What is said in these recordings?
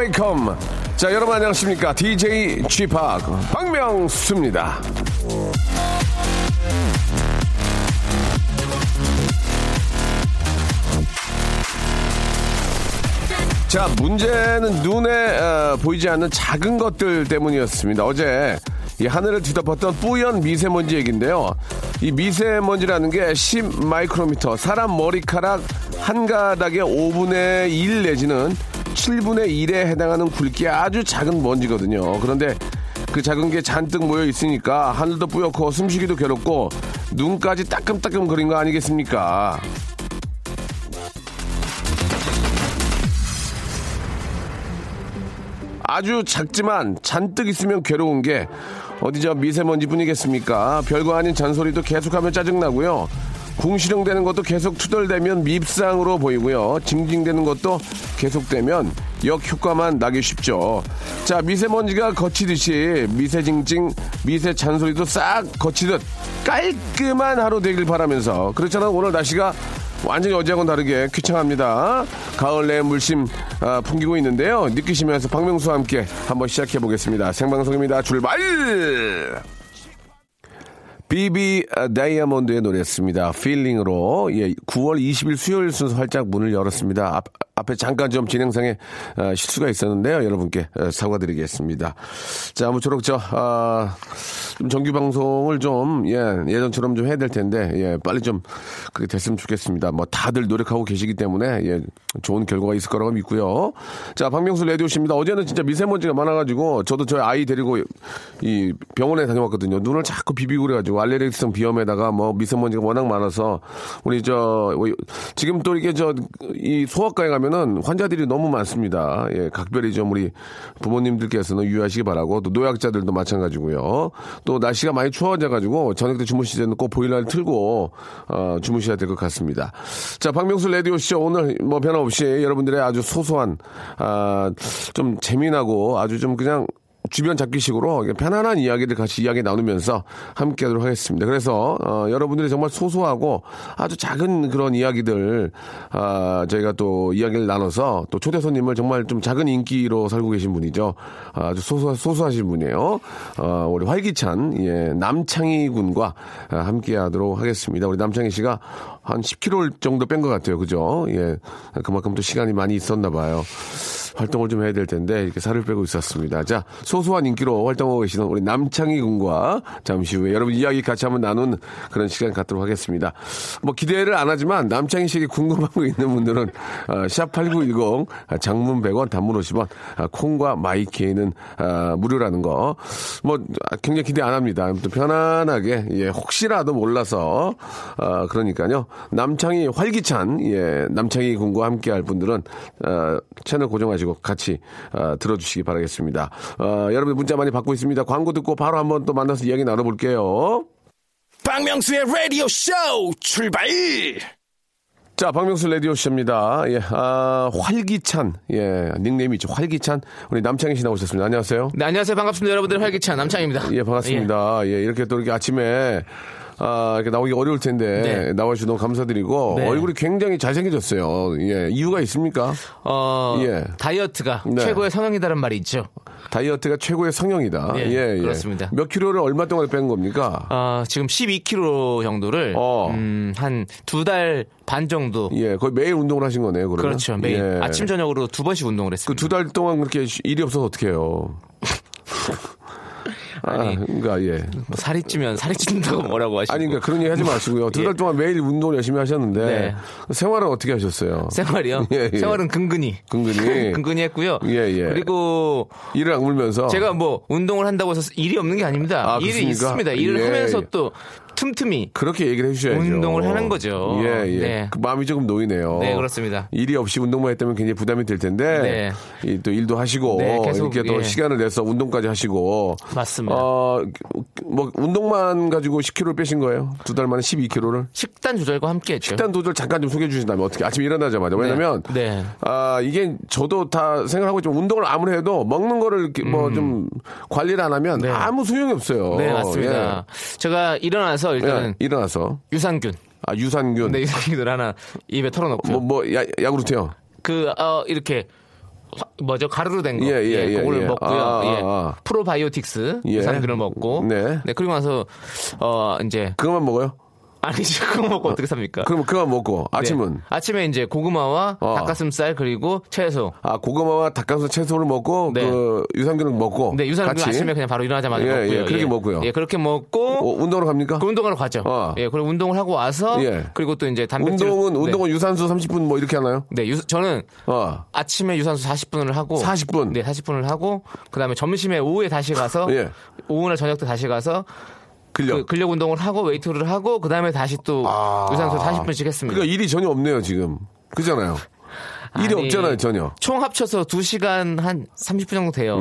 Welcome 자 여러분 안녕하십니까? DJ G Park 박명수입니다. 자 문제는 눈에 어, 보이지 않는 작은 것들 때문이었습니다. 어제 이 하늘을 뒤덮었던 뿌연 미세먼지 얘기인데요. 이 미세먼지라는 게 10 마이크로미터 사람 머리카락 한 가닥의 5분의 1 내지는 7분의 1에 해당하는 굵기 아주 작은 먼지거든요. 그런데 그 작은 게 잔뜩 모여 있으니까 하늘도 뿌옇고 숨쉬기도 괴롭고 눈까지 따끔따끔 거린 거 아니겠습니까? 아주 작지만 잔뜩 있으면 괴로운 게 어디 저 미세먼지 뿐이겠습니까? 별거 아닌 잔소리도 계속하면 짜증나고요. 궁시렁대는 것도 계속 투덜대면 밉상으로 보이고요. 징징대는 것도 계속되면 역효과만 나기 쉽죠. 자, 미세먼지가 거치듯이 미세징징, 미세 잔소리도 싹 거치듯 깔끔한 하루 되길 바라면서 그렇잖아요. 오늘 날씨가 완전히 어제하고는 다르게 쾌청합니다. 가을 내 물씬 아, 풍기고 있는데요. 느끼시면서 박명수와 함께 한번 시작해 보겠습니다. 생방송입니다. 출발! 비비 다이아몬드의 노래였습니다. 필링으로 예, 9월 20일 수요일 순서 활짝 문을 열었습니다. 앞, 앞에 잠깐 좀 진행상에 어, 실수가 있었는데요. 여러분께 어, 사과드리겠습니다. 자, 아무쪼록 저 아, 좀 정규 방송을 좀 예, 예전처럼 좀 해야 될 텐데 예, 빨리 좀 그렇게 됐으면 좋겠습니다. 뭐 다들 노력하고 계시기 때문에 예, 좋은 결과가 있을 거라고 믿고요. 자, 박명수 레디오 씨입니다. 어제는 진짜 미세먼지가 많아가지고 저도 저희 아이 데리고 이 병원에 다녀왔거든요. 눈을 자꾸 비비고 그래가지고 알레르기성 비염에다가 뭐 미세먼지가 워낙 많아서 우리 저 지금 또 이게 저 이 소아과에 가면은 환자들이 너무 많습니다. 예, 각별히 좀 우리 부모님들께서는 유의하시기 바라고 또 노약자들도 마찬가지고요. 또 날씨가 많이 추워져 가지고 저녁 때 주무실 때는 꼭 보일러를 틀고 어, 주무셔야 될 것 같습니다. 자, 박명수 레디오 쇼 오늘 뭐 변함없이 여러분들의 아주 소소한 아, 좀 재미나고 아주 좀 그냥 주변 잡기식으로 편안한 이야기들 같이 이야기 나누면서 함께 하도록 하겠습니다. 그래서, 어, 여러분들이 정말 소소하고 아주 작은 그런 이야기들, 아, 저희가 또 이야기를 나눠서 또 초대 손님을 정말 좀 작은 인기로 살고 계신 분이죠. 아주 소소, 소소하신 분이에요. 어, 우리 활기찬, 예, 남창희 군과 함께 하도록 하겠습니다. 우리 남창희 씨가 한 10kg 정도 뺀 것 같아요. 그죠? 예. 그만큼 또 시간이 많이 있었나 봐요. 활동을 좀 해야 될 텐데 이렇게 살을 빼고 있었습니다. 자, 소소한 인기로 활동하고 계시는 우리 남창희 군과 잠시 후에 여러분 이야기 같이 한번 나눈 그런 시간 갖도록 하겠습니다. 뭐 기대를 안 하지만 남창희 씨에게 궁금한 거 있는 분들은 어, 샵8910 장문 100원 단문 50원 어, 콩과 마이케이는 어, 무료라는 거. 뭐 굉장히 기대 안 합니다. 또 편안하게 예, 혹시라도 몰라서 어, 그러니까요. 남창희 활기찬 예, 남창희 군과 함께 할 분들은 어, 채널 고정하시고 같이 어, 들어주시기 바라겠습니다. 어, 여러분 문자 많이 받고 있습니다. 광고 듣고 바로 한번 또 만나서 이야기 나눠볼게요. 박명수의 라디오 쇼 출발! 자, 박명수 라디오 쇼입니다. 예, 아, 활기찬, 예, 닉네임이 있죠. 활기찬. 우리 남창희 씨 나오셨습니다. 안녕하세요. 네, 안녕하세요. 반갑습니다. 여러분들 활기찬 남창입니다. 예, 반갑습니다. 예. 이렇게 또 이렇게 아침에 아, 이렇게 나오기 어려울 텐데 네. 나와주셔서 너무 감사드리고 네. 얼굴이 굉장히 잘생겨졌어요. 예, 이유가 있습니까? 어, 예. 다이어트가 네. 최고의 성형이다란 말이 있죠. 다이어트가 최고의 성형이다. 예, 예, 예. 그렇습니다. 몇 킬로를 얼마 동안에 뺀 겁니까? 어, 지금 12kg 정도를 어. 음, 한두 달 반 정도. 예, 거의 매일 운동을 하신 거네요, 그러면. 그렇죠. 매일 예. 아침 저녁으로 두 번씩 운동을 그 했습니다. 두달 동안 그렇게 쉬- 일이 없어서 어떡해요. 아, 아니. 그러니까 예. 뭐 살이 찌면 살이 찐다고 뭐라고 하시고. 아니 그러니까 그런 얘기 하지 마시고요. 두 달 예. 동안 매일 운동을 열심히 하셨는데 네. 생활은 어떻게 하셨어요? 생활이요? 예, 예. 생활은 근근히. 근근히 근근히 했고요. 예, 예. 그리고 일을 악물면서 제가 뭐 운동을 한다고 해서 일이 없는 게 아닙니다. 아, 일이 그렇습니까? 있습니다. 일을 예, 하면서 예. 또 틈틈이 그렇게 얘기를 해주셔야죠. 운동을 하는 거죠. 예, 예. 네. 그 마음이 조금 놓이네요. 네, 그렇습니다. 일이 없이 운동만 했다면 굉장히 부담이 될 텐데, 네. 이 또 일도 하시고, 네, 계속, 이렇게 또 예. 시간을 내서 운동까지 하시고, 맞습니다. 어, 뭐, 운동만 가지고 10kg 빼신 거예요? 두 달 만에 12kg를? 식단 조절과 함께 했죠. 식단 도들 잠깐 좀 소개해 주신다면 어떻게 아침에 일어나자마자 왜냐면 네. 아 이게 저도 다 생각하고 있지만 운동을 아무리 해도 먹는 거를 이렇게 뭐좀 관리를 안 하면 음. 네. 아무 소용이 없어요. 네, 맞습니다. 제가 일어나서 예. 일단은 예, 일어나서 유산균. 아 유산균 네, 유산균을 하나 입에 털어놓고요. 뭐뭐 야구르트요. 그, 어, 이렇게, 화- 뭐죠? 가루로 된 거. 예, 예, 예, 그거를 예. 먹고요. 아, 예. 아, 아. 프로바이오틱스 예. 유산균을 먹고. 네. 그리고 나서, 어, 이제, 그것만 먹어요? 아니, 그거 먹고 어떻게 삽니까? 그럼 그만 먹고 네. 아침은 아침에 이제 고구마와 어. 닭가슴살 그리고 채소. 아 고구마와 닭가슴살 채소를 먹고 네. 그 유산균을 먹고 네, 유산균 같이 아침에 그냥 바로 일어나자마자 예, 먹고요. 예, 그렇게 먹고요. 예, 그렇게 먹고 어, 운동을 갑니까? 그 운동하러 가죠. 어. 예, 그리고 운동을 하고 와서 예. 그리고 또 이제 단백질 운동은 네. 운동은 유산소 30분 뭐 이렇게 하나요? 네, 유, 저는 어. 아침에 유산소 40분을 하고 40분? 네, 40분을 하고 그다음에 점심에 오후에 다시 가서 예. 오후나 저녁 때 다시 가서 근력. 그 근력 운동을 하고 웨이트를 하고 그다음에 다시 또 유산소 40분씩 했습니다. 그러니까 일이 전혀 없네요 지금. 그잖아요. 일이 아니, 없잖아요 전혀. 총 합쳐서 2시간 한 30분 정도 돼요.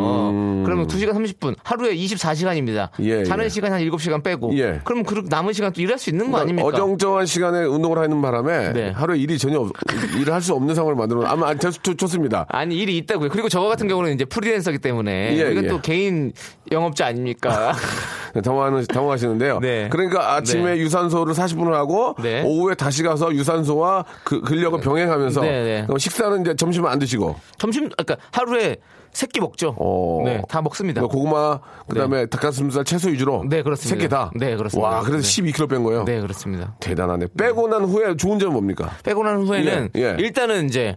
그러면 2시간 30분. 하루에 24시간입니다. 음. 예, 자는 예. 시간 한 7시간 빼고. 예. 그럼 그 남은 시간 또 일할 수 있는 거 아닙니까? 어정쩡한 시간에 운동을 하는 바람에 네. 하루에 일이 전혀 없, 일을 할 수 없는 상황을 만들어. 아마 아, 좋, 좋, 좋습니다. 아니 일이 있다고요. 그리고 저 같은 경우는 이제 프리랜서기 때문에 예, 이건 예. 또 개인 영업자 아닙니까? 당황하는, 당황하시는데요. 네. 그러니까 아침에 네. 유산소를 40분을 하고 네. 오후에 다시 가서 유산소와 그 근력을 병행하면서 네, 네. 식사는 이제 점심은 안 드시고 점심 그러니까 하루에 세끼 먹죠. 어. 네, 다 먹습니다. 그러니까 고구마 그다음에 닭가슴살 채소 위주로 네, 그렇습니다. 세개 다. 네, 그렇습니다. 와, 그래서 네. 12kg 뺀 거예요. 네, 그렇습니다. 대단하네. 빼고 난 후에 좋은 점은 뭡니까? 빼고 난 후에는 예, 예. 일단은 이제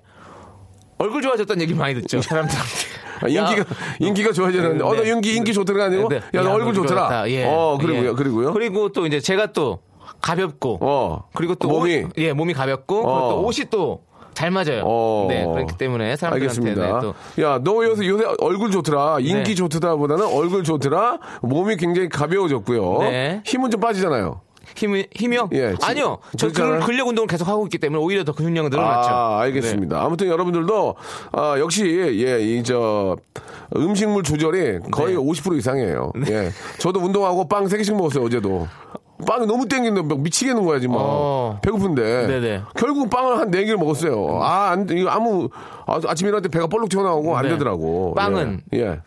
얼굴 좋아졌다는 얘기 많이 듣죠. 사람들한테. 아, 인기가 인기가 좋아지는데 어너 네. 인기 인기 좋더라 아니고 네. 야너 야, 얼굴 좋더라. 예. 어 그리고요 예. 그리고요. 그리고 또 이제 제가 또 가볍고 어 그리고 또 몸이 옷, 예 몸이 가볍고 그리고 어. 또 옷이 또 잘 맞아요. 어. 네 그렇기 때문에 사람들한테 알겠습니다. 또 야, 너 요새 요새 얼굴 좋더라. 인기 네. 좋더라보다는 얼굴 좋더라. 몸이 굉장히 가벼워졌고요. 네. 힘은 좀 빠지잖아요. 힘이 힘이요? 예, 지- 아니요. 저 그렇잖아요. 그 근력 운동을 계속 하고 있기 때문에 오히려 더 근육량은 늘어났죠. 아, 알겠습니다. 아무튼 여러분들도 아, 역시 예, 이 저 음식물 조절이 거의 네. 50% 이상이에요. 예. 저도 운동하고 빵 3개씩 먹었어요, 어제도. 빵이 너무 땡긴데 막 미치겠는 거야, 지금. 어. 배고픈데. 네네. 결국 빵을 한 4개를 먹었어요. 아, 안, 돼. 이거 아무, 아, 아침에 일어날 때 배가 볼록 튀어나오고 안 네. 되더라고. 빵은? 예. 예.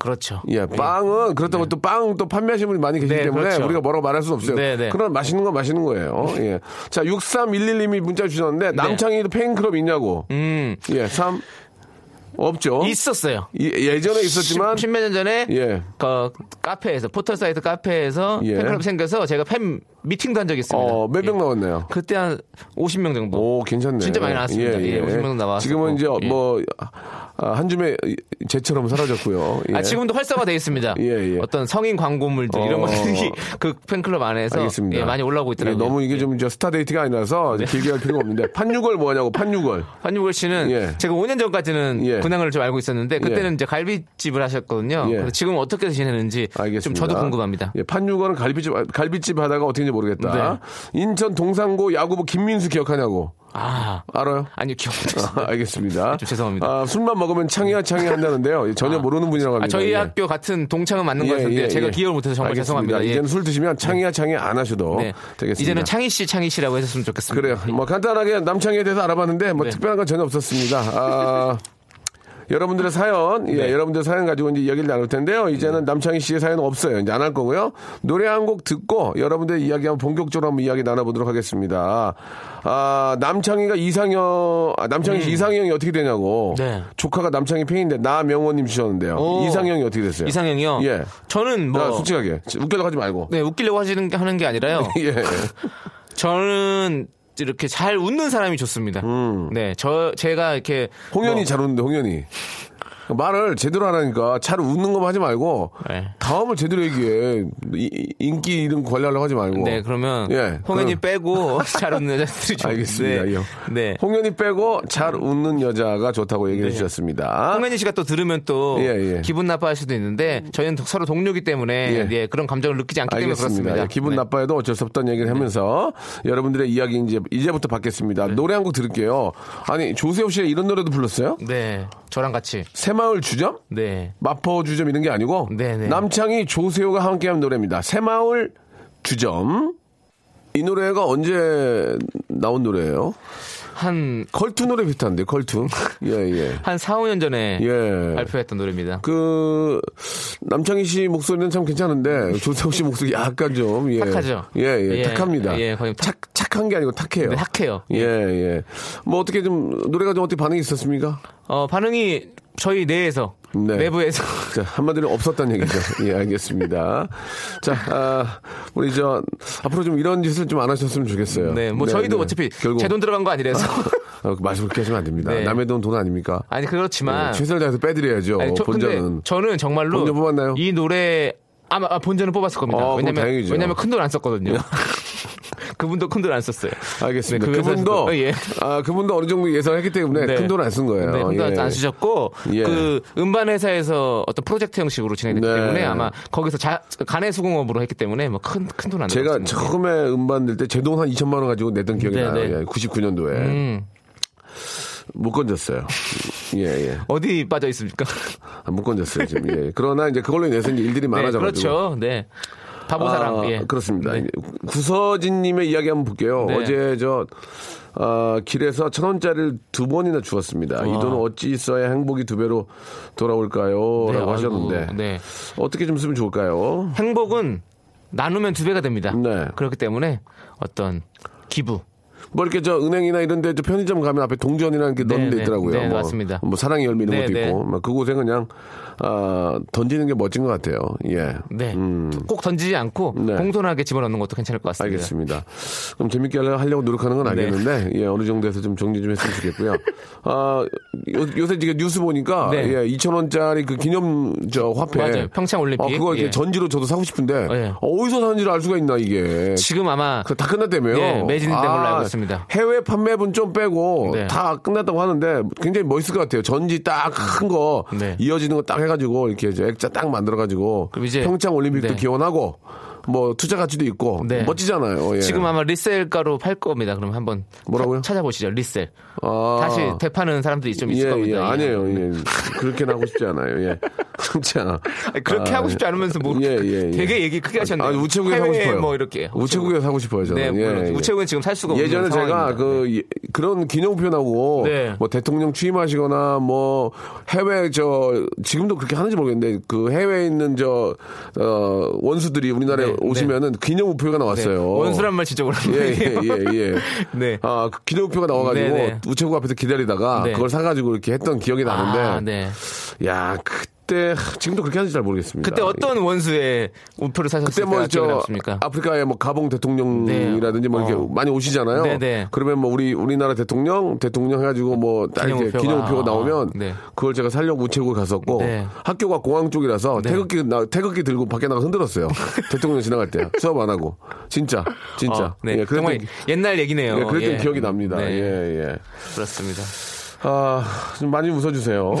그렇죠. 예, 빵은 그렇다고 또 빵 또 판매하시는 분이 많이 계시기 네, 때문에 그렇죠. 우리가 뭐라고 말할 수는 없어요. 네, 네. 그러나 맛있는 건 맛있는 거예요. 예. 자, 6311님이 문자 주셨는데 남창희도 팬클럽 있냐고. 음 예, 3 없죠. 있었어요. 예, 전에 있었지만 십몇 년 전에 예. 그 카페에서 포털 사이트 카페에서 예. 팬클럽 생겨서 제가 팬 미팅도 한 적이 있습니다. 어, 몇명 예. 나왔나요? 그때 한 50명 정도. 오, 괜찮네. 진짜 많이 나왔습니다. 예, 50명 정도 나왔었고. 지금은 이제 예. 뭐, 아, 한 줌에 제처럼 사라졌고요. 예. 아, 지금도 활성화되어 있습니다. 예, 예. 어떤 성인 광고물들 이런 어. 것들이 그 팬클럽 안에서 알겠습니다. 예, 많이 올라오고 있더라고요. 예, 너무 이게 좀 이제 스타 데이트가 아니라서 네. 길게 할 필요가 없는데 판유걸 뭐냐고 판유걸. 한유걸 씨는 예. 제가 5년 전까지는 예. 근황을 좀 알고 있었는데 그때는 예. 이제 갈비집을 하셨거든요. 예. 그래서 지금 어떻게 지내는지 알겠습니다. 좀 저도 궁금합니다. 예, 판유거는 갈비집 갈비집 하다가 어떻게인지 모르겠다. 네. 인천 동산고 야구부 김민수 기억하냐고. 아, 알아요? 아니요 기억 못했어요. 아, 알겠습니다. 좀 죄송합니다. 아, 술만 먹으면 창이야 창이 한다는데요. 전혀 모르는 분이라고 합니다. 아, 저희 예. 학교 같은 동창은 맞는 것 같은데 제가 기억을 못해서 정말 알겠습니다. 죄송합니다. 예. 이제는 술 드시면 창이야 창이 안 하셔도 네. 되겠습니다. 이제는 창희 씨, 창희 씨라고 해줬으면 좋겠습니다. 그래요. 뭐 간단하게 남창희에 대해서 알아봤는데 뭐 네. 특별한 건 전혀 없었습니다. 아, 여러분들의 사연, 예, 네. 여러분들의 사연 가지고 이제 이야기를 나눌 텐데요. 이제는 남창희 씨의 사연은 없어요. 이제 안 할 거고요. 노래 한 곡 듣고 여러분들의 이야기 한번 본격적으로 한번 이야기 나눠보도록 하겠습니다. 아, 남창희가 이상형, 아, 남창희 씨 이상형이 어떻게 되냐고. 음. 네. 조카가 남창희 팬인데 나명호님 주셨는데요. 오. 이상형이 어떻게 됐어요? 이상형이요? 예. 저는 뭐나 솔직하게 웃겨도 하지 말고. 네, 웃기려고 하시는 게 하는 게 아니라요. 예. 저는 이렇게 잘 웃는 사람이 좋습니다. 네, 저 제가 이렇게 홍현이 뭐- 잘 웃는데 홍현이. 말을 제대로 하라니까 차를 웃는 것만 하지 말고 네. 다음을 제대로 얘기해. 이- 인기 이름 관리하려고 하지 말고. 네, 그러면 예, 홍현이 그럼- 빼고 잘 웃는 여자들이 좀 알겠습니다. 네. 예. 네. 홍현이 빼고 잘 웃는 여자가 좋다고 얘기해 주셨습니다. 홍현희 씨가 또 들으면 또 예, 예. 기분 나빠할 수도 있는데 저희는 서로 동료기 때문에 예. 예, 그런 감정을 느끼지 않기 때문에 알겠습니다. 그렇습니다. 예, 기분 네. 나빠해도 어쩔 수 없다는 얘기를 하면서 여러분들의 이야기 이제 이제부터 받겠습니다. 네. 노래 한 곡 들을게요. 아니 조세호 씨가 이런 노래도 불렀어요? 네, 저랑 같이. 새마을 주점? 네. 마포 주점 이런 게 아니고 네네. 남창희 조세호가 함께한 노래입니다. 새마을 주점. 이 노래가 언제 나온 노래예요? 한, 컬투 노래 비슷한데 컬투. 예 예. 한 4, 5년 전에 예. 발표했던 노래입니다. 그 남창희 씨 목소리는 참 괜찮은데 조세호 씨 목소리 약간 좀 예. 탁하죠? 예, 예, 예, 탁합니다. 예, 거의 탁- 착 착한 게 아니고 탁해요. 네, 탁해요. 예, 예. 뭐 어떻게 좀 노래가 좀 어떻게 반응이 있었습니까? 어, 반응이 저희 내에서, 네. 내부에서. 자, 한마디로 없었다는 얘기죠. 예, 알겠습니다. 자, 아, 우리 저 앞으로 좀 이런 짓을 좀 안 하셨으면 좋겠어요. 네, 뭐 저희도 어차피 제돈 들어간 거 아니라서. 어, 그 말씀 그렇게 하시면 안 됩니다. 네. 남의 돈 돈 아닙니까? 아니, 그렇지만. 네, 최선을 다해서 빼드려야죠. 아니, 저, 본전은. 저는 정말로 본전 뽑았나요? 이 노래 아마 아, 본전은 뽑았을 겁니다. 어, 그럼 왜냐면. 왜냐면 큰 돈 안 썼거든요. 그분도 큰 돈 안 썼어요. 알겠습니다. 네, 그 그분도 회사에서도- 예. 아 그분도 어느 정도 예상했기 때문에 네. 큰돈 안 쓴 거예요. 네, 큰돈 예. 안 쓰셨고 예. 그 음반 회사에서 어떤 프로젝트 형식으로 진행됐기 네. 때문에 아마 거기서 자, 간의 수공업으로 했기 때문에 뭐 큰 큰 돈 안 제가 들었습니다. 처음에 음반 낼 때 제 돈 한 2천만 원 가지고 냈던 기억이 네, 나요. 네. 예, 99년도에 음, 못 건졌어요. 예 예. 어디 빠져 있습니까? 아, 못 건졌어요 지금. 예. 그러나 이제 그걸로 인해서 이제 일들이 네, 많아져가지고. 그렇죠. 네. 바보 사람. 아, 예. 그렇습니다. 네. 구서진님의 이야기 한번 볼게요. 네. 어제 저 아, 길에서 천 원짜리를 두 번이나 주었습니다. 이 돈은 어찌 써야 행복이 두 배로 돌아올까요? 네, 라고 하셨는데 네. 어떻게 좀 쓰면 좋을까요? 행복은 나누면 두 배가 됩니다. 네. 그렇기 때문에 어떤 기부. 뭐 이렇게 저 은행이나 이런 데 저 편의점 가면 앞에 동전이라는 게 넣는 데 네, 있더라고요. 네, 뭐, 맞습니다. 뭐 사랑의 열매 이런 네, 것도 네. 있고. 막 그곳에 그냥 아, 던지는 게 멋진 것 같아요. 예. 네. 음. 꼭 던지지 않고 네. 공손하게 집어넣는 것도 괜찮을 것 같습니다. 알겠습니다. 그럼 재밌게 하려- 하려고 노력하는 건 네. 알겠는데, 예, 어느 정도에서 좀 정리 좀 했으면 좋겠고요. 아, 요, 새 지금 뉴스 보니까, 네. 예, 2,000원짜리 그 기념, 저, 화폐. 맞아요. 평창 올림픽. 어, 그거 예. 전지로 저도 사고 싶은데, 예. 어디서 사는지를 알 수가 있나, 이게. 지금 아마 그다 끝났다며요? 예, 매진된 걸로 알고 있습니다. 해외 판매분 좀 빼고 네. 다 끝났다고 하는데 굉장히 멋있을 것 같아요. 전지 딱 큰거 네. 이어지는 거 딱 해 가지고 이렇게 이제 액자 딱 만들어가지고 평창 올림픽도 네. 기원하고 뭐 투자 가치도 있고 네. 멋지잖아요. 예. 지금 아마 리셀가로 팔 겁니다. 그럼 한번 뭐라고요? 차- 찾아보시죠. 리셀. 아. 다시 되파는 사람들이 좀 있을 예, 겁니다. 예, 예. 아니에요. 예. 그렇게는 하고 싶지 않아요. 예. 진짜. 아니, 그렇게 아, 하고 싶지 않으면서 뭐 예, 예, 예. 되게 얘기 크게 하셨네요. 아니, 우체국에 사고 싶어요. 뭐 이렇게 우체국에 사고 싶어요, 저는. 네, 예, 물론 예. 우체국은 지금 살 수가 없는 예전에 제가. 그 예, 그런 기념표 나오고 네. 뭐 대통령 취임하시거나 뭐 해외 저 지금도 그렇게 하는지 모르겠는데 그 해외에 있는 저 어, 원수들이 우리나라에 네, 오시면은 기념 우표가 네, 나왔어요. 원수란 말 진짜 오랜만이에요. 예, 예, 예, 예. 네. 아, 그 기념표가 나와가지고 네, 네. 우체국 앞에서 기다리다가 네. 그걸 사가지고 이렇게 했던 기억이 나는데, 아, 네. 야, 그 때, 지금도 그렇게 하는지 잘 모르겠습니다. 그때 어떤 원수의 우표를 그때 사셨을 뭐, 저, 남습니까? 아프리카의 뭐 가봉 대통령이라든지 뭐 이렇게 네. 어. 많이 오시잖아요. 네, 네. 그러면 뭐 우리, 우리나라 대통령, 대통령 해가지고 뭐딱 이렇게 기념 우표가. 기념우표가 나오면 네. 그걸 제가 살려고 우체국에 갔었고 네. 학교가 공항 쪽이라서 네. 태극기, 나, 태극기 들고 밖에 나가 흔들었어요. 대통령 지나갈 때. 수업 안 하고. 진짜. 진짜. 어, 네. 예, 그랬던, 정말 옛날 얘기네요. 예, 그랬던 예. 기억이 납니다. 네. 예, 예. 그렇습니다. 아, 좀 많이 웃어주세요.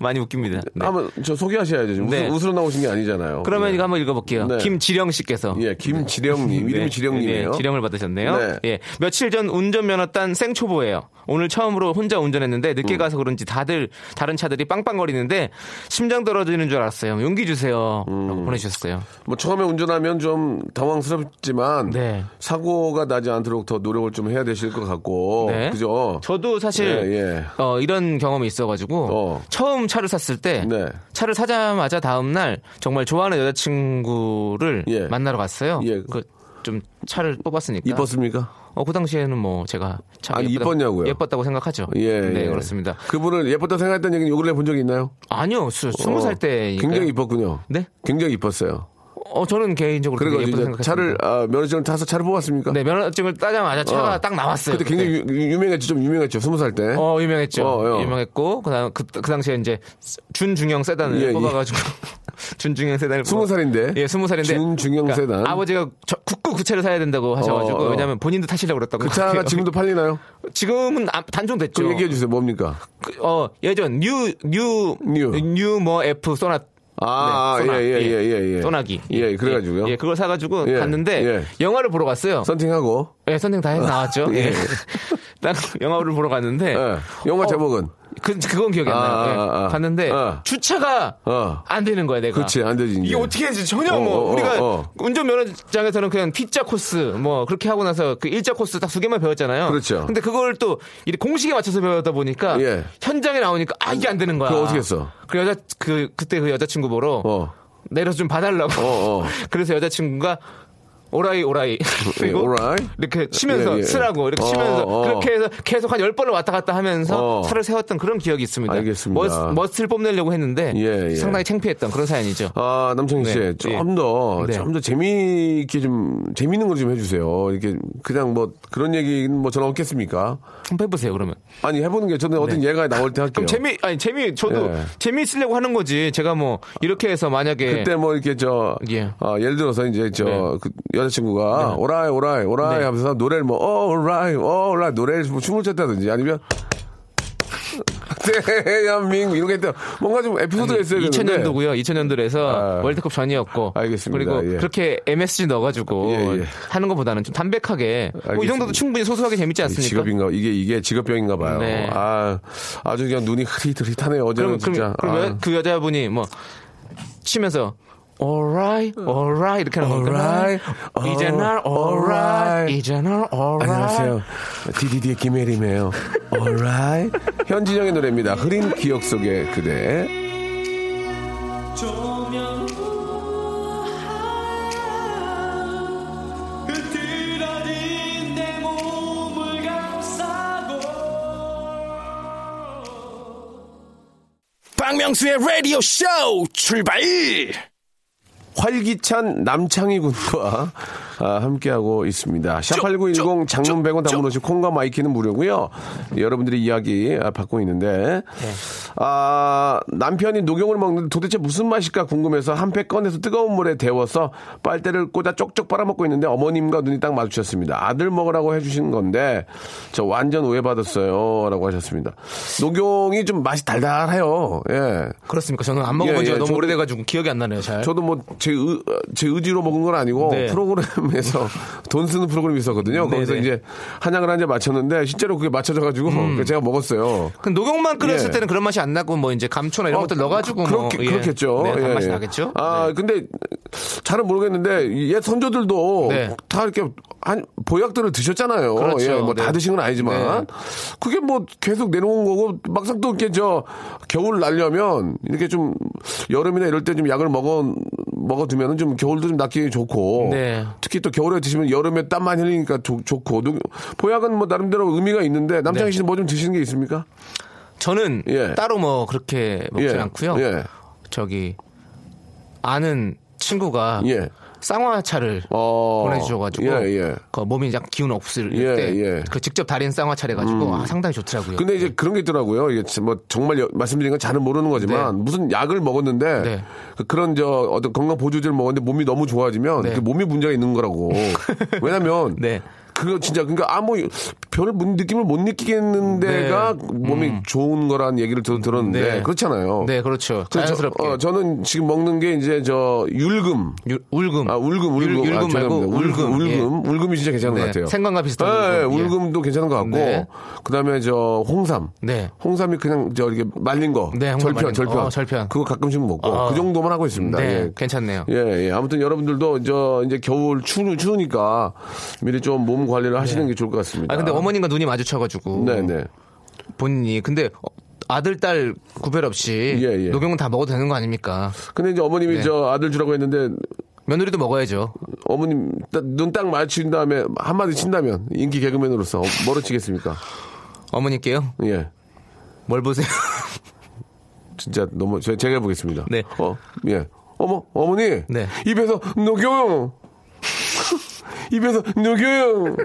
많이 웃깁니다. 네. 한번 저 소개하셔야죠. 지금 네. 웃으, 웃으러 나오신 게 아니잖아요. 그러면 예. 이거 한번 읽어볼게요. 네. 김지령 씨께서. 예, 김지령님. 이름이 네, 지령님이에요. 네, 지령을 받으셨네요. 네. 예. 며칠 전 운전면허 딴 생초보예요. 오늘 처음으로 혼자 운전했는데 음. 늦게 가서 그런지 다들 다른 차들이 빵빵거리는데 심장 떨어지는 줄 알았어요. 용기 주세요. 음. 라고 보내주셨어요. 뭐 처음에 운전하면 좀 당황스럽지만 네. 사고가 나지 않도록 더 노력을 좀 해야 되실 것 같고 네. 그죠? 저도 사실 예, 예. 어, 이런 경험이 있어가지고 어. 처음 차를 샀을 때 네. 차를 사자마자 다음 날 정말 좋아하는 여자친구를 예. 만나러 갔어요. 예. 그좀 차를 뽑았으니까. 이뻤습니까? 어, 그 당시에는 뭐 제가 참 아니, 예쁘다- 이뻤냐고요? 예뻤다고 생각하죠. 예, 네, 예. 그렇습니다. 그분을 예뻤다 생각했던 얘기는 요 근래 본 적이 있나요? 아니요, 스, 스무 살 어, 때. 굉장히 이뻤군요. 네? 굉장히 이뻤어요. 어, 저는 개인적으로 예쁘다 이제. 차를 아, 면허증을 따서 차를 뽑았습니까? 네, 면허증을 따자마자 차가 어. 딱 나왔어요. 그때 굉장히 유, 명했죠 좀 유명했죠. 스무 살 때. 어, 유명했죠. 어, 어. 유명했고, 그 다음, 그, 그 당시에 이제 준중형 세단을 예, 예. 뽑아가지고, 준중형 세단을. 스무 살인데. 예, 스무 살인데. 준중형 세단. 아버지가 저, 극구 그 차를 사야 된다고 하셔가지고, 어, 어. 왜냐면 본인도 타시려고 그랬다고. 그 차가 지금도 팔리나요? 지금은 아- 단종됐죠. 좀 얘기해 주세요. 뭡니까? 그, 어, 예전, 뉴, 뉴, 뉴. 뉴, 뭐, F, 소나. 아, 네, 소나. 예, 예, 예, 예, 예. 소나기. 예, 그래가지고요. 예, 그걸 사가지고 예, 갔는데, 예. 영화를 보러 갔어요. 선팅하고. 예, 선생 다 해서 나왔죠. 예. 예. 딱 영화를 보러 갔는데, 예. 영화 어, 제목은. 그, 그건 기억이 안 나요. 아, 예. 아, 아. 갔는데 어. 주차가 어. 안 되는 거야, 내가. 그렇지, 안 되지. 이게 어떻게 해야지 전혀 어, 뭐 어, 우리가 어, 어. 운전 면허장에서는 그냥 T자 코스 뭐 그렇게 하고 나서 그 일자 코스 딱 두 개만 배웠잖아요. 그렇죠. 근데 그걸 또 이 공식에 맞춰서 배우다 보니까 예. 현장에 나오니까 아 이게 안 되는 거야. 그거 어떻게 했어? 그 여자 그 그때 그 여자친구 보러 어. 내려서 좀 봐달라고. 어, 어. 그래서 여자친구가 오라이 오라이 그리고 오라이? 이렇게 치면서 예, 예. 쓰라고 이렇게 어, 치면서 어. 그렇게 해서 계속 한 10번을 왔다 갔다 하면서 어. 차를 세웠던 그런 기억이 있습니다. 알겠습니다. 멋, 멋을 뽐내려고 했는데 예, 예. 상당히 창피했던 그런 사연이죠. 아, 남창희 씨, 네. 좀 더, 네. 좀더 재미있게 좀, 재미있는 걸 좀 해주세요. 이렇게, 그냥 뭐, 그런 얘기는 뭐, 저는 없겠습니까? 한번 해보세요 그러면. 아니, 해보는 게 저는 어떤 예가 나올 때 할게요. 그럼 재미 아니 재미 저도 예. 재미 있으려고 하는 거지. 제가 뭐 이렇게 해서 만약에 그때 뭐, 이렇게 저, 예. 아, 예를 들어서 이제 저, 네. 그 여자친구가, 오라이, 오라이, 오라이 네. 하면서 노래를 뭐, 어, 오라이, 어, 오라이, 노래를 뭐 춤을 췄다든지 아니면, 대한민국 이런 게 있다. 뭔가 좀 에피소드가 있어야 되는데. 2000년도고요. 2000년도에서 아. 월드컵 전이었고. 알겠습니다. 그리고 예. 그렇게 MSG 넣어가지고 예, 예. 하는 것보다는 좀 담백하게. 뭐 이. 정도도 충분히 소소하게 재밌지 않습니까? 직업인가 이게 이게 직업병인가 봐요. 네. 아 아주 그냥 눈이 흐릿흐릿하네 어제는 그럼 진짜. 그럼, 그럼 아. 그 여자분이 뭐 치면서 alright, alright 이렇게 하는? Alright, 이제 날 alright, alright. 이제 날 alright. 안녕하세요. DDD의 김혜림이에요. Alright. 현진영의 노래입니다. 흐린 기억 속의 그대. 박명수의 라디오 쇼 출발! 활기찬 남창희 군과 아, 함께하고 있습니다. 샵8910 장문 100원 담으시고 콩과 my K는 무료고요. 여러분들이 이야기 아, 받고 있는데 아, 남편이 녹용을 먹는데 도대체 무슨 맛일까 궁금해서 한 팩 꺼내서 뜨거운 물에 데워서 빨대를 꽂아 쪽쪽 빨아먹고 있는데 어머님과 눈이 딱 마주쳤습니다. 아들 먹으라고 해주신 건데 저 완전 오해받았어요. 라고 하셨습니다. 녹용이 좀 맛이 달달해요. 예. 그렇습니까? 저는 안 먹어본 예, 지가 예, 너무 저도- 오래돼가지고 기억이 안 나네요, 잘. 저도 뭐 제제 의지로 먹은 건 아니고 네. 프로그램에서 돈 쓰는 프로그램이 있었거든요. 거기서 네네. 음. 이제 한약을 한잔 맞췄는데 실제로 그게 맞춰져가지고 제가 먹었어요. 그 녹용만 끓였을 예. 때는 그런 맛이 안 나고 뭐 이제 감초나 이런 어, 것들 넣어가지고 그렇게, 뭐 예. 그렇겠죠. 네, 예, 단맛이 예. 나겠죠. 아 네. 근데 잘은 모르겠는데 옛 선조들도 네. 다 이렇게 한 보약들을 드셨잖아요. 그렇죠. 예, 뭐다 네. 드신 건 아니지만 그게 뭐 계속 내려온 거고 막상 또 이렇게 저 겨울 날려면 이렇게 좀 여름이나 이럴 때 좀 약을 먹어 먹어두면은 좀 겨울도 좀 낫기 좋고 네. 특히 또 겨울에 드시면 여름에 땀 많이 흘리니까 좋, 좋고 녹- 보약은 뭐 나름대로 의미가 있는데 남창희 네. 씨는 뭐 좀 드시는 게 있습니까? 저는 예. 따로 뭐 그렇게 먹진 예. 않고요. 예. 저기 아는 친구가 예. 쌍화차를 어. 보내주셔가지고 예, 예. 그 몸이 약 기운 없을 예, 때 예. 그 직접 달인 쌍화차를 해가지고 아, 상당히 좋더라고요. 근데 이제 그런 게 있더라고요. 이게 뭐 정말 여- 말씀드린 건 잘은 모르는 거지만 무슨 약을 먹었는데 네. 그- 그런 저 어떤 건강 보조제를 먹었는데 몸이 너무 좋아지면 네. 그 몸이 문제가 있는 거라고. 왜냐면 네. 그거 진짜 그러니까 아무 별 느낌을 못 느끼겠는 데가 몸이 좋은 거란 얘기를 들, 들었는데 네. 그렇잖아요. 네, 그렇죠. 자연스럽게. 저, 어, 저는 지금 먹는 게 이제 저 율금. 유- 울금. 아, 울금, 울금. 율- 율금 아, 말고. 울금, 울금. 예. 울금. 울금이 진짜 괜찮은 네, 것 같아요. 생강과 비슷한 예, 울금. 예. 울금도 괜찮은 것 같고. 네. 그 다음에 저 홍삼. 네. 홍삼이 그냥 저 이렇게 말린 거. 네, 절편, 말린. 절편. 어, 절편. 그거 가끔씩 먹고. 어. 그 정도만 하고 있습니다. 네, 예. 괜찮네요. 예, 예. 아무튼 여러분들도 저 이제 겨울 추, 추우니까 미리 좀 몸 관리를 하시는 게 좋을 것 같습니다. 아 근데 어머님과 눈이 마주쳐가지고 네네. 본인이 근데 어, 아들 딸 구별 없이 예, 예. 녹용은 다 먹어도 되는 거 아닙니까? 근데 이제 어머님이 네. 저 아들 주라고 했는데 며느리도 먹어야죠. 어머님 눈 딱 마주친 다음에 한마디 친다면 인기 개그맨으로서 뭐로 치겠습니까? 어머니께요. 예. 뭘 보세요? 진짜 너무 제- 제가 해보겠습니다. 네. 어, 예. 어머, 어머니. 네. 입에서 녹여요. 입에서 녹여요.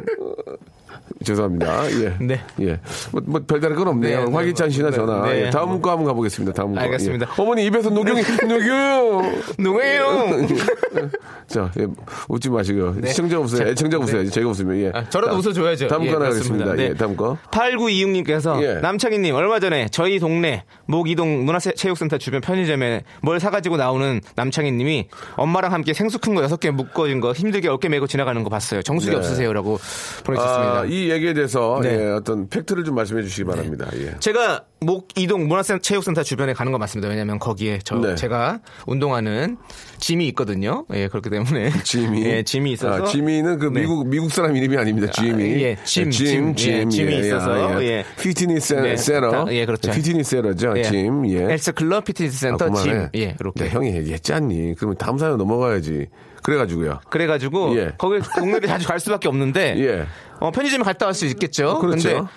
죄송합니다. 예. 네. 예. 뭐, 뭐 별다른 건 없네요. 네, 네, 활기찬 씨나 네, 전화. 네. 예, 다음 거 한번 가보겠습니다. 다음 거. 알겠습니다. 예. 어머니 입에서 녹용이 녹여요. 누구예요? 자, 예, 웃지 마시고요. 네. 시청자 웃어요. 자, 애청자 웃어요. 네. 제가 웃으면 예. 아, 저라도 자, 웃어줘야죠. 다음 예, 거. 하겠습니다. 예, 네. 다음 거. 8926님께서 예. 남창희님 얼마 전에 저희 동네 목이동 문화체육센터 주변 편의점에 뭘 사가지고 나오는 남창희님이 엄마랑 함께 생수 큰 거 여섯 개 묶어진 거 힘들게 어깨 메고 지나가는 거 봤어요. 정수기 네. 없으세요라고 보내주셨습니다. 아, 이 얘기에 대해서 네. 예, 어떤 팩트를 좀 말씀해 주시기 바랍니다. 예. 제가 목 이동 문화체육센터 주변에 가는 거 맞습니다. 왜냐하면 거기에 저 네. 제가 운동하는 gym이 있거든요. 예, 그렇기 때문에 gym이. 예, gym이 있어서 아, 지미는 그 네. 미국 미국 사람 이름이 아닙니다. 지미. 예, gym, gym, 예, gym이 있어서, 예. 피트니스 네. 다- 예, 그렇죠. 피트니스. 예. gym. 예. 헬스 클럽 피트니스 센터 아, gym. 예, 이렇게. 네, 형이 얘기했지 않니? 그러면 다음 사연 넘어가야지. 그래가지고요. 그래가지고 예. 거기 동네를 자주 갈 수밖에 없는데 예. 어, 편의점에 갔다 올 수 있겠죠. 그렇죠. 근데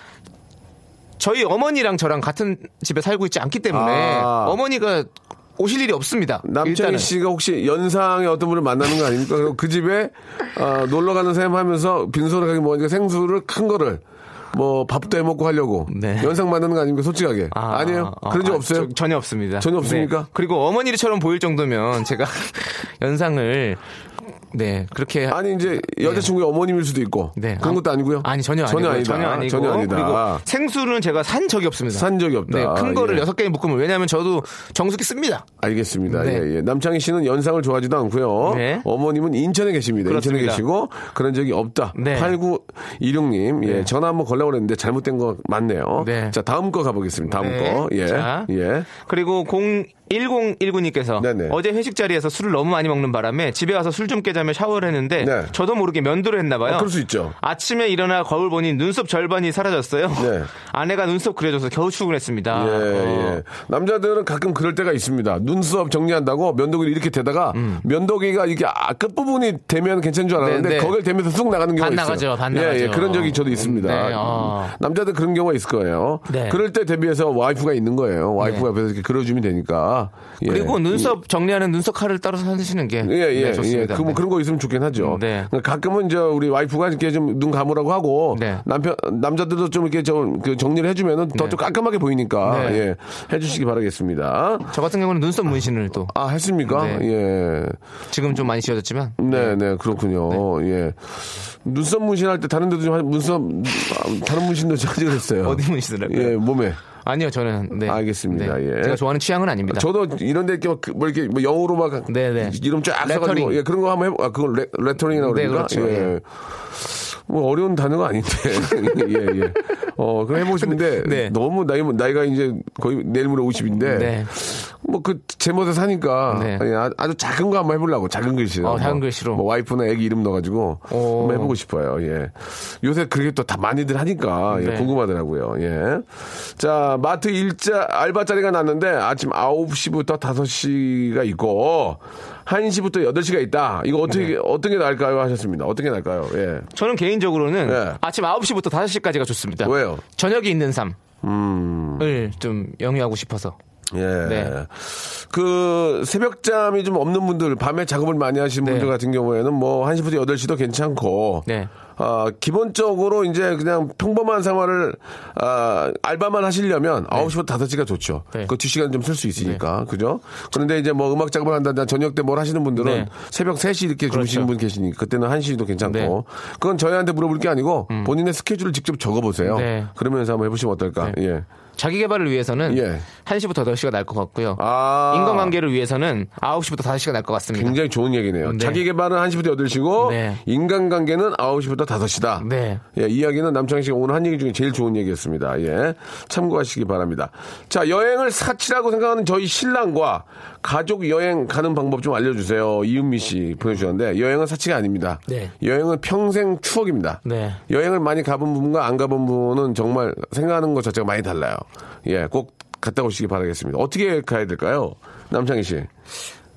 저희 어머니랑 저랑 같은 집에 살고 있지 않기 때문에 아. 어머니가 오실 일이 없습니다. 남창희. 씨가 혹시 연상의 어떤 분을 만나는 거 아닙니까? 그 집에 어, 놀러 가는 셈 하면서 빈소를 가기 뭐니까 생수를 큰 거를 뭐 밥도 해 먹고 하려고 네. 연상 만나는 거 아닙니까? 솔직하게 아, 아, 니에요 아, 그런 적 아, 없어요? 저- 전혀 없습니다. 전혀 없습니까? 네. 그리고 어머니처럼 보일 정도면 제가 연상을 네 그렇게 아니 이제 여자친구의 어머님일 수도 있고 네. 그런 것도 아니고요. 아니 전혀 전혀 아니다. 전혀 아니고 전혀 아니다. 그리고 생수는 제가 산 적이 없습니다. 산 적이 없다. 네, 큰 거를 예. 여섯 개 묶으면 왜냐하면 저도 정수기 씁니다. 알겠습니다. 네. 예, 예. 남창희 씨는 연상을 좋아하지도 않고요. 네. 어머님은 인천에 계십니다. 인천에 그렇습니다. 계시고 그런 적이 없다. 네. 8916님, 예, 네. 전화 한번 걸 려고 그랬는데 잘못된 거 맞네요. 네. 자, 다음 거 가보겠습니다. 다음 네. 거. 예. 자. 예. 그리고 0 1019님께서 네네. 어제 회식 자리에서 술을 너무 많이 먹는 바람에 집에 와서 술 좀 깨자며 샤워를 했는데 네. 저도 모르게 면도를 했나 봐요. 아, 그럴 수 있죠. 아침에 일어나 거울 보니 눈썹 절반이 사라졌어요. 네. 아내가 눈썹 그려줘서 겨우 출근했습니다. 예, 어. 예. 남자들은 가끔 그럴 때가 있습니다. 눈썹 정리한다고 면도기를 이렇게 대다가 면도기가 이게 아, 끝부분이 되면 괜찮은 줄 알았는데 음. 네, 네. 거길 대면서 쑥 나가는 경우가 반 있어요. 나가죠, 반 예, 예. 나가죠. 그런 적이 저도 있습니다. 네, 어. 남자들 그런 경우가 있을 거예요. 네. 그럴 때 대비해서 와이프가 있는 거예요. 와이프가 네. 옆에서 이렇게 그려주면 되니까. 예. 그리고 눈썹 정리하는 눈썹 칼을 따로 사시는 게 예, 예, 네, 예. 좋습니다. 그, 뭐 네. 그런 거 있으면 좋긴 하죠. 네. 가끔은 저 우리 와이프가 이렇게 좀 눈 감으라고 하고 네. 남편 남자들도 좀 이렇게 좀 그 정리를 해주면은 더 네. 좀 깔끔하게 보이니까 네. 예 해주시기 바라겠습니다. 저 같은 경우는 눈썹 문신을 또 아 했습니까? 네. 예. 지금 좀 많이 지워졌지만 네, 네, 그렇군요. 예. 눈썹 문신할 때 다른 데도 좀 한- 눈썹 아, 다른 문신도 하지 그랬어요. 어디 문신을 예, 몸에. 아니요 저는 네. 알겠습니다. 네. 예. 제가 좋아하는 취향은 아닙니다. 저도 이런 데 이렇게 뭐 이렇게 뭐 영어로 막 네, 네. 이름 쫙 써가지고. 예, 그런 거 한번 해보. 아 그걸 레, 레터링이라고 네, 그러니까. 그렇죠. 예. 뭐 어려운 단어가 아닌데 예 예. 어 그럼 해보고 싶은데 네. 너무 나이 나이가 이제 거의 내일 모레 50인데 네. 뭐그 제멋에 사니까 네. 예, 아- 아주 작은 거 한번 해보려고 작은 글씨로 어, 작은 뭐, 글씨로. 뭐 와이프나 애기 이름 넣어가지고 오. 한번 해보고 싶어요. 예. 요새 그렇게 또 다 많이들 하니까 예, 네. 궁금하더라고요. 예. 자 마트 일자 알바 자리가 났는데 아침 9시부터 5시가 있고 1시부터 8시가 있다. 이거 어떻게 네. 어떤 게 나을까요 하셨습니다. 어떤 게 나을까요? 예. 저는 개인적으로는 네. 아침 9시부터 5시까지가 좋습니다. 왜요? 저녁이 있는 삶을 음. 좀 영위하고 싶어서. 예. 네. 그 새벽잠이 좀 없는 분들, 밤에 작업을 많이 하시는 네. 분들 같은 경우에는 뭐 1시부터 8시도 괜찮고 네. 아, 기본적으로 이제 그냥 평범한 생활을 아, 알바만 하시려면 9시부터 5시가 좋죠. 네. 그 2시간 좀 쓸 수 있으니까. 그죠? 그런데 이제 뭐 음악 작업을 한다, 저녁 때 뭘 하시는 분들은 네. 새벽 3시 이렇게 주무시는 분 계시니까 그때는 1시도 괜찮고. 네. 음. 그건 저희한테 물어볼 게 아니고 본인의 스케줄을 직접 적어 보세요. 네. 그러면서 한번 해 보시면 어떨까? 네. 예. 자기 개발을 위해서는 예. 1시부터 8시가 날 것 같고요. 아. 인간관계를 위해서는 9시부터 5시가 날 것 같습니다. 굉장히 좋은 얘기네요. 네. 자기 개발은 1시부터 8시고 네. 인간관계는 9시부터 5시다. 네. 예, 이야기는 남창희 씨가 오늘 한 얘기 중에 제일 좋은 얘기였습니다. 예. 참고하시기 바랍니다. 자, 여행을 사치라고 생각하는 저희 신랑과 가족 여행 가는 방법 좀 알려주세요. 이은미 씨 보내주셨는데 여행은 사치가 아닙니다. 네. 여행은 평생 추억입니다. 네. 여행을 많이 가본 분과 안 가본 분은 정말 생각하는 것 자체가 많이 달라요. 예, 꼭 갔다 오시기 바라겠습니다. 어떻게 가야 될까요? 남창희 씨.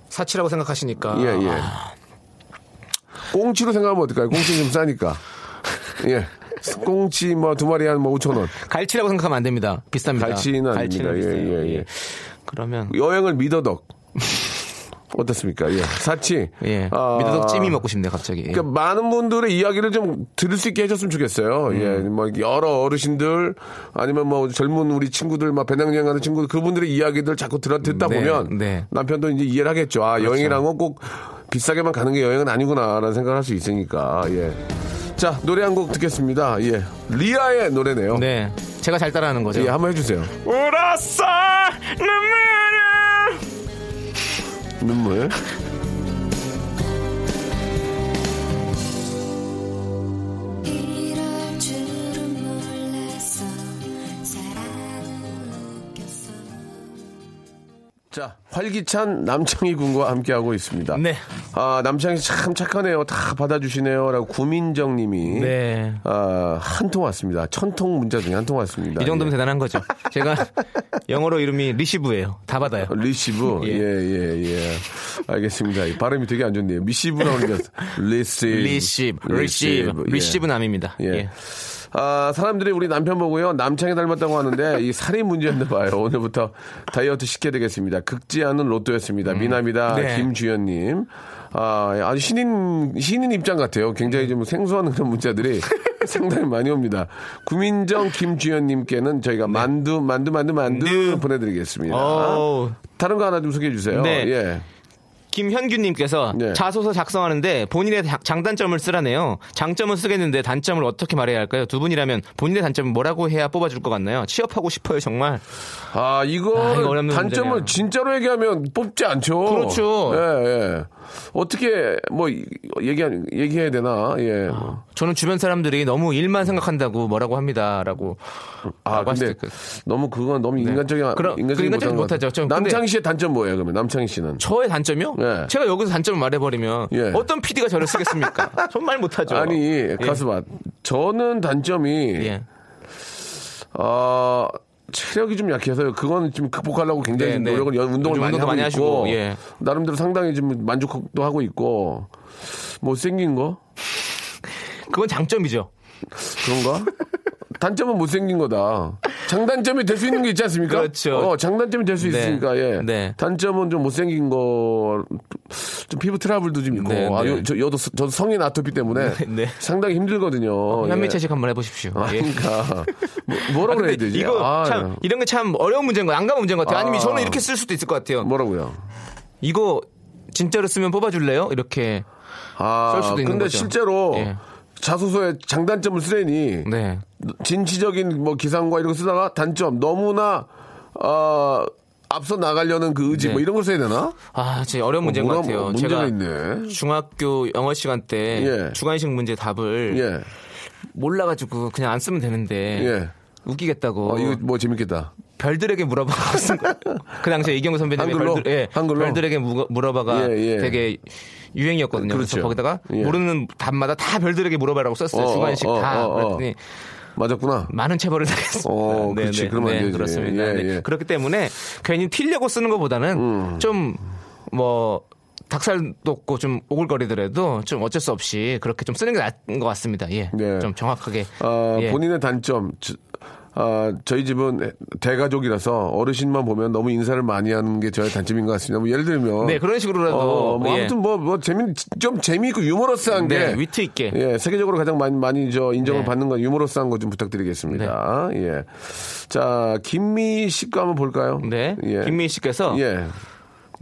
사치라고 생각하시니까. 예, 예. 아, 꽁치로 생각하면 어떨까요? 꽁치 좀 싸니까. 예. 꽁치 뭐 두 마리 한뭐 5천 원. 갈치라고 생각하면 안 됩니다. 비쌉니다. 갈치는 아닙니다. 갈치는 예, 비싸요. 예, 예. 그러면 여행을 미더덕. 어떻습니까? 예. 사치. 예. 아, 미더덕 찜이 먹고 싶네 갑자기. 그러니까 많은 분들의 이야기를 좀 들을 수 있게 해줬으면 좋겠어요. 예, 뭐 여러 어르신들 아니면 뭐 젊은 우리 친구들, 막 배낭여행 가는 친구들 그분들의 이야기들 자꾸 들어 듣다 네, 보면 네. 남편도 이제 이해를 하겠죠. 아 여행이란 건 꼭 비싸게만 가는 게 여행은 아니구나라는 생각을 할 수 있으니까. 예. 자 노래 한 곡 듣겠습니다. 예, 리아의 노래네요. 네. 제가 잘 따라하는 거죠. 예, 한번 해주세요. 울었어 눈물 을눈 자, 활기찬 남창희 군과 함께하고 있습니다. 네. 아, 남창희 씨참 착하네요. 다 받아주시네요. 라고 구민정 님이. 네. 아, 한 통 왔습니다. 천통 문자 중에 한 통 왔습니다. 이 정도면 예. 대단한 거죠. 제가 영어로 이름이 receive예요. 다 받아요. receive. 예, 예. 예, 예. 알겠습니다. 이 발음이 되게 안 좋네요. 미시브라고 하니까 receive. receive, receive, 예. receive 남입니다. 예. 예. 아, 사람들이 우리 남편 보고요. 남창희 닮았다고 하는데 이 살이 문제였나 봐요. 오늘부터 다이어트 시켜야 되겠습니다. 극지 않은 로또였습니다. 미남이다. 네. 김주연님. 아, 아주 신인, 신인 입장 같아요. 굉장히 좀 생소한 그런 문자들이 상당히 많이 옵니다. 구민정 김주연님께는 저희가 만두, 만두, 만두, 만두 네. 보내드리겠습니다. 어우. 다른 거 하나 좀 소개해 주세요. 네. 예. 김현규님께서 네. 자소서 작성하는데 본인의 장- 장단점을 쓰라네요. 장점은 쓰겠는데 단점을 어떻게 말해야 할까요? 두 분이라면 본인의 단점은 뭐라고 해야 뽑아줄 것 같나요? 취업하고 싶어요, 정말. 아, 이거, 아, 이거 단점을 문제네요. 진짜로 얘기하면 뽑지 않죠. 그렇죠. 예, 예. 어떻게, 뭐, 이- 얘기, 얘기해야 되나, 예. 저는 주변 사람들이 너무 일만 생각한다고 뭐라고 합니다라고. 아, 근데 때 그- 너무 그건 너무 인간적인, 그럼- 인간적인 그 인간적인 못하죠. 남창희 씨의 단점 뭐예요, 그러면? 남창희 씨는? 저의 단점이요? 네. 제가 여기서 단점을 말해버리면 예. 어떤 PD가 저를 쓰겠습니까? 정말 못하죠. 아니, 가수봐. 저는 단점이, 예. 아, 체력이 좀 약해서요. 그건 좀 극복하려고 굉장히 네, 네. 노력을, 연- 운동을 많이 하고 많이 있고, 예. 나름대로 상당히 좀 만족도 하고 있고, 못생긴 거? 그건 장점이죠. 그런가? 단점은 못생긴 거다. 장단점이 될 수 있는 게 있지 않습니까? 그렇죠. 어, 장단점이 될수 네. 있으니까, 예. 네. 단점은 좀 못생긴 거, 좀 피부 트러블도 좀 있고, 네, 아, 네. 요, 저, 저도, 저도 성인 아토피 때문에 네, 네. 상당히 힘들거든요. 현미 채식 한번 해보십시오. 아, 예. 그러니까. 뭐, 라고 아, 해야 되지? 이거 아, 참 이런 게 참 어려운 문제인 거예요. 안 가면 문제인 것 같아요. 아 니면 아. 저는 이렇게 쓸 수도 있을 것 같아요. 뭐라고요? 이거 진짜로 쓰면 뽑아줄래요? 이렇게 아, 쓸 수도 있는 근데 거죠. 실제로 예. 자소서에 장단점을 쓰려니 네. 진취적인 뭐 기상과 이런 거 쓰다가 단점 너무나 어, 앞서 나가려는 그 의지 네. 뭐 이런 걸 써야 되나? 아, 진짜 어려운 문제인 것 뭐라- 같아요. 문제가 제가 있네. 중학교 영어 시간 때 예. 주관식 문제 답을 예. 몰라가지고 그냥 안 쓰면 되는데 예. 웃기겠다고 어, 이거 뭐 재밌겠다. 별들에게 물어봐가 쓴 거예요. 그 당시에 이경우 선배님이 한글로? 별들, 예, 한글로? 별들에게 무- 물어봐가 예, 예. 되게 유행이었거든요. 그래서 그렇죠. 거기다가 예. 모르는 답마다 다 별들에게 물어봐라고 썼어요. 어, 주관식 어, 다. 어, 어. 그랬더니 맞았구나. 많은 체벌을 당했습니다. 어, 그렇지. 그러면 안 되지. 그렇습니다. 예, 네. 예. 그렇기 때문에 괜히 튀려고 쓰는 것보다는 음. 좀뭐 닭살 돋고 좀 오글거리더라도 좀 어쩔 수 없이 그렇게 좀 쓰는 게 나은 것 같습니다. 예. 네. 좀 정확하게. 아, 예. 본인의 단점. 저, 아, 저희 집은 대가족이라서 어르신만 보면 너무 인사를 많이 하는 게 저의 단점인 것 같습니다. 뭐 예를 들면. 네, 그런 식으로라도 어, 뭐 예. 아무튼 뭐, 뭐 재미, 좀 재미있고 유머러스한 네, 게. 위트 있게. 예, 세계적으로 가장 많이, 많이 저 인정을 네. 받는 건 유머러스한 거 좀 부탁드리겠습니다. 예. 자, 김미 씨거 한번 볼까요? 네. 예. 김민희 씨께서 예.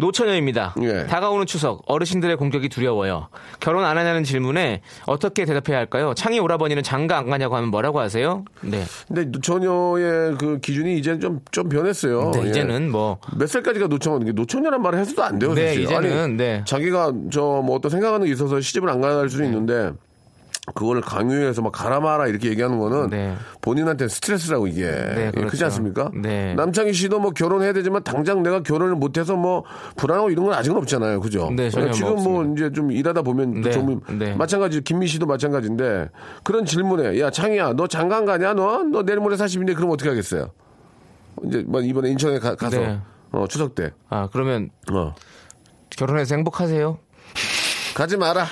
노처녀입니다. 예. 다가오는 추석 어르신들의 공격이 두려워요. 결혼 안 하냐는 질문에 어떻게 대답해야 할까요? 창희 오라버니는 장가 안 가냐고 하면 뭐라고 하세요? 네. 근데 노처녀의 그 기준이 이제 좀, 좀 변했어요. 네, 예. 이제는 뭐몇 살까지가 노처녀, 노처녀란 말을 해서도 안 돼요, 네, 사실. 이제는, 아니, 네. 자기가 저 뭐 어떤 생각하는 게 있어서 시집을 안 갈 수도 있는데 그거를 강요해서 막 가라 마라 이렇게 얘기하는 거는 네. 본인한테 스트레스라고 이게 예, 그렇죠. 그렇지 않습니까? 네. 남창희 씨도 뭐 결혼해야 되지만 당장 내가 결혼을 못해서 뭐 불안하고 이런 건 아직은 없잖아요, 그죠? 네, 전혀 지금 뭐 뭐. 이제 좀 일하다 보면 네, 좀 네. 마찬가지 김미 씨도 마찬가지인데 그런 질문에 야 창희야 너 장가안 가냐 너? 너 내일 모레 40인데 그럼 어떻게 하겠어요? 이제 뭐 이번에 인천에 가, 서 네. 어, 추석 때 아, 그러면 어. 결혼해서 행복하세요? 가지 마라.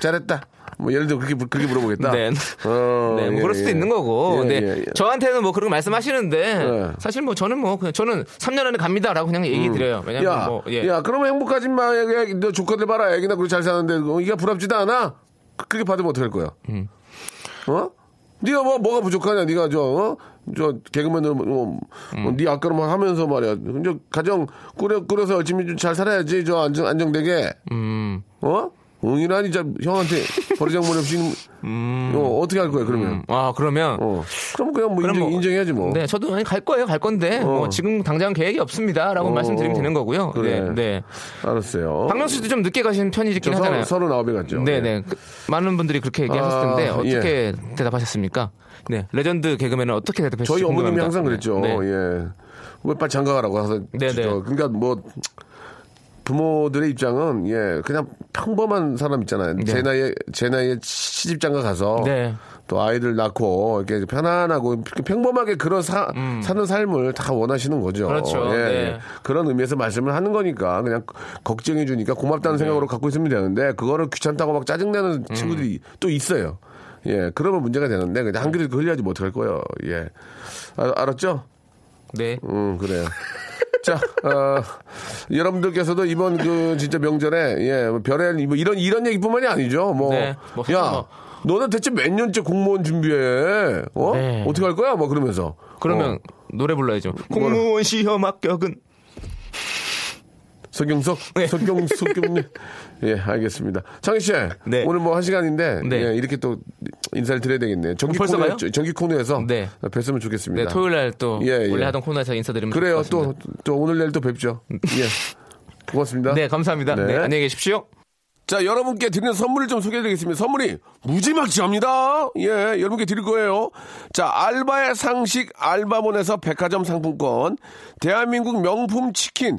잘했다. 뭐 예를 들어 그렇게 그렇게 물어보겠다. 네. 어, 네, 뭐 예, 그럴 수도 예. 있는 거고. 예, 네. 예, 예. 저한테는 뭐 그런 거 말씀하시는데 네. 사실 뭐 저는 뭐 그냥 저는 3년 안에 갑니다라고 그냥 얘기 드려요. 왜냐면 야, 뭐 예. 야, 그러면 행복하지 마. 야, 야, 너 조카들 봐라. 애기나 그렇게 잘 사는데 어, 이게 부럽지도 않아? 그- 그렇게 받으면 어떡할 거야? 음. 어? 네가 뭐 뭐가 부족하냐? 네가 저 어? 저 개그맨으로 뭐, 음. 어, 네 아까로만 하면서 말이야. 이제 가정 꾸려 꾸려서 열심히 좀 잘 살아야지. 저 안정 안정되게. 음. 어? 응이라니 저 형한테 버리장머리 없이 어, 어떻게 할 거야 그러면? 음. 아, 그러면 어. 그럼 그냥 뭐 그럼 인정, 뭐- 인정해야지 뭐. 네, 저도 아니, 갈 거예요, 갈 건데 뭐 지금 당장 계획이 없습니다라고 어, 말씀드리면 되는 거고요. 그래. 네, 네. 알았어요. 박명수 씨도 좀 늦게 가신 편이긴 저 하잖아요. 서른 아홉에 갔죠. 네, 네. 그, 많은 분들이 그렇게 얘기하셨을 아, 텐데 어떻게 대답하셨습니까? 네, 레전드 개그맨은 어떻게 대답했을지 저희 어머님이. 항상 그랬죠. 네. 예. 왜 빨리 장가 가라고 해서. 네, 저- 네. 그러니까 뭐 부모들의 입장은 예 그냥 평범한 사람 있잖아요. 네. 제 나이에 제 나이에 시집 장가 가서 네. 또 아이들 낳고 이렇게 편안하고 평범하게 그런 사, 사는 삶을 다 원하시는 거죠. 음. 그렇죠. 예, 네. 예. 그런 의미에서 말씀을 하는 거니까 그냥 걱정해 주니까 고맙다는 네. 생각으로 갖고 있으면 되는데 그거를 귀찮다고 막 짜증내는 음. 친구들이 또 있어요. 예, 그러면 문제가 되는데 그냥 한 그릇 흘려야지 뭐 어떡할 거예요. 예. 아, 알았죠? 네. 음, 그래요. 자, 어, 여러분들께서도 이번 그 진짜 명절에, 예, 뭐 별의, 뭐 이런, 이런 얘기뿐만이 아니죠. 뭐, 네, 뭐 야, 뭐- 너는 대체 몇 년째 공무원 준비해? 어? 네. 어떻게 할 거야? 뭐 그러면서. 그러면 어, 노래 불러야죠. 공무원 시험 합격은 서경석? 네. 서경석님. 예, 알겠습니다. 창희 씨. 네. 오늘 뭐 한 시간인데, 네. 예, 이렇게 또 인사를 드려야 되겠네요. 정기 벌써 코너, 가요? 정기 코너에서 네. 뵀으면 좋겠습니다. 네, 토요일 날또 예, 예. 원래 하던 코너에서 인사드리면 그래요. 좋을 것 또, 같습니다. 또 오늘 내일 또 뵙죠. 예. 고맙습니다. 네, 감사합니다. 네. 네, 안녕히 계십시오. 자, 여러분께 드리는 선물을 좀 소개해드리겠습니다. 선물이 무지막지합니다. 예, 여러분께 드릴 거예요. 자, 알바의 상식 알바몬에서 백화점 상품권, 대한민국 명품 치킨,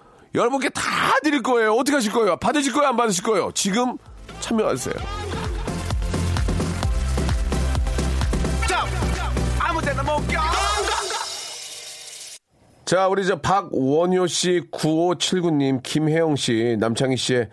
여러분께 다 드릴 거예요. 어떻게 하실 거예요? 받으실 거예요? 안 받으실 거예요? 지금 참여하세요. 자, 우리 저 박원효 씨, 9579님, 김혜영 씨, 남창희 씨의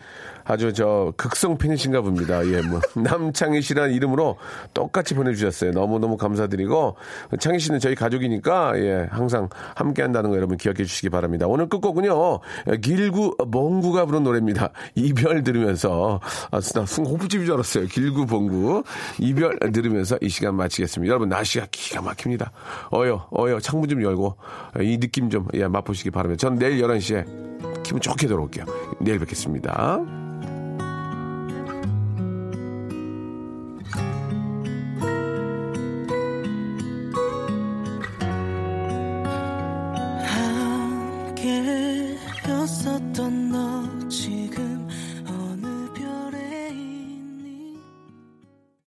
아주 저 극성 팬이신가 봅니다. 예, 뭐 남창희 씨라는 이름으로 똑같이 보내주셨어요. 너무 너무 감사드리고 창희 씨는 저희 가족이니까 예, 항상 함께한다는 거 여러분 기억해 주시기 바랍니다. 오늘 끝곡은요, 길구 멍구가 부른 노래입니다. 이별 들으면서 아, 나 순간 호프집인 줄 알았어요. 길구 멍구 이별 들으면서 이 시간 마치겠습니다. 여러분 날씨가 기가 막힙니다. 어여 어여 창문 좀 열고 이 느낌 좀 예, 맛보시기 바랍니다. 전 내일 11시에 기분 좋게 돌아올게요. 내일 뵙겠습니다.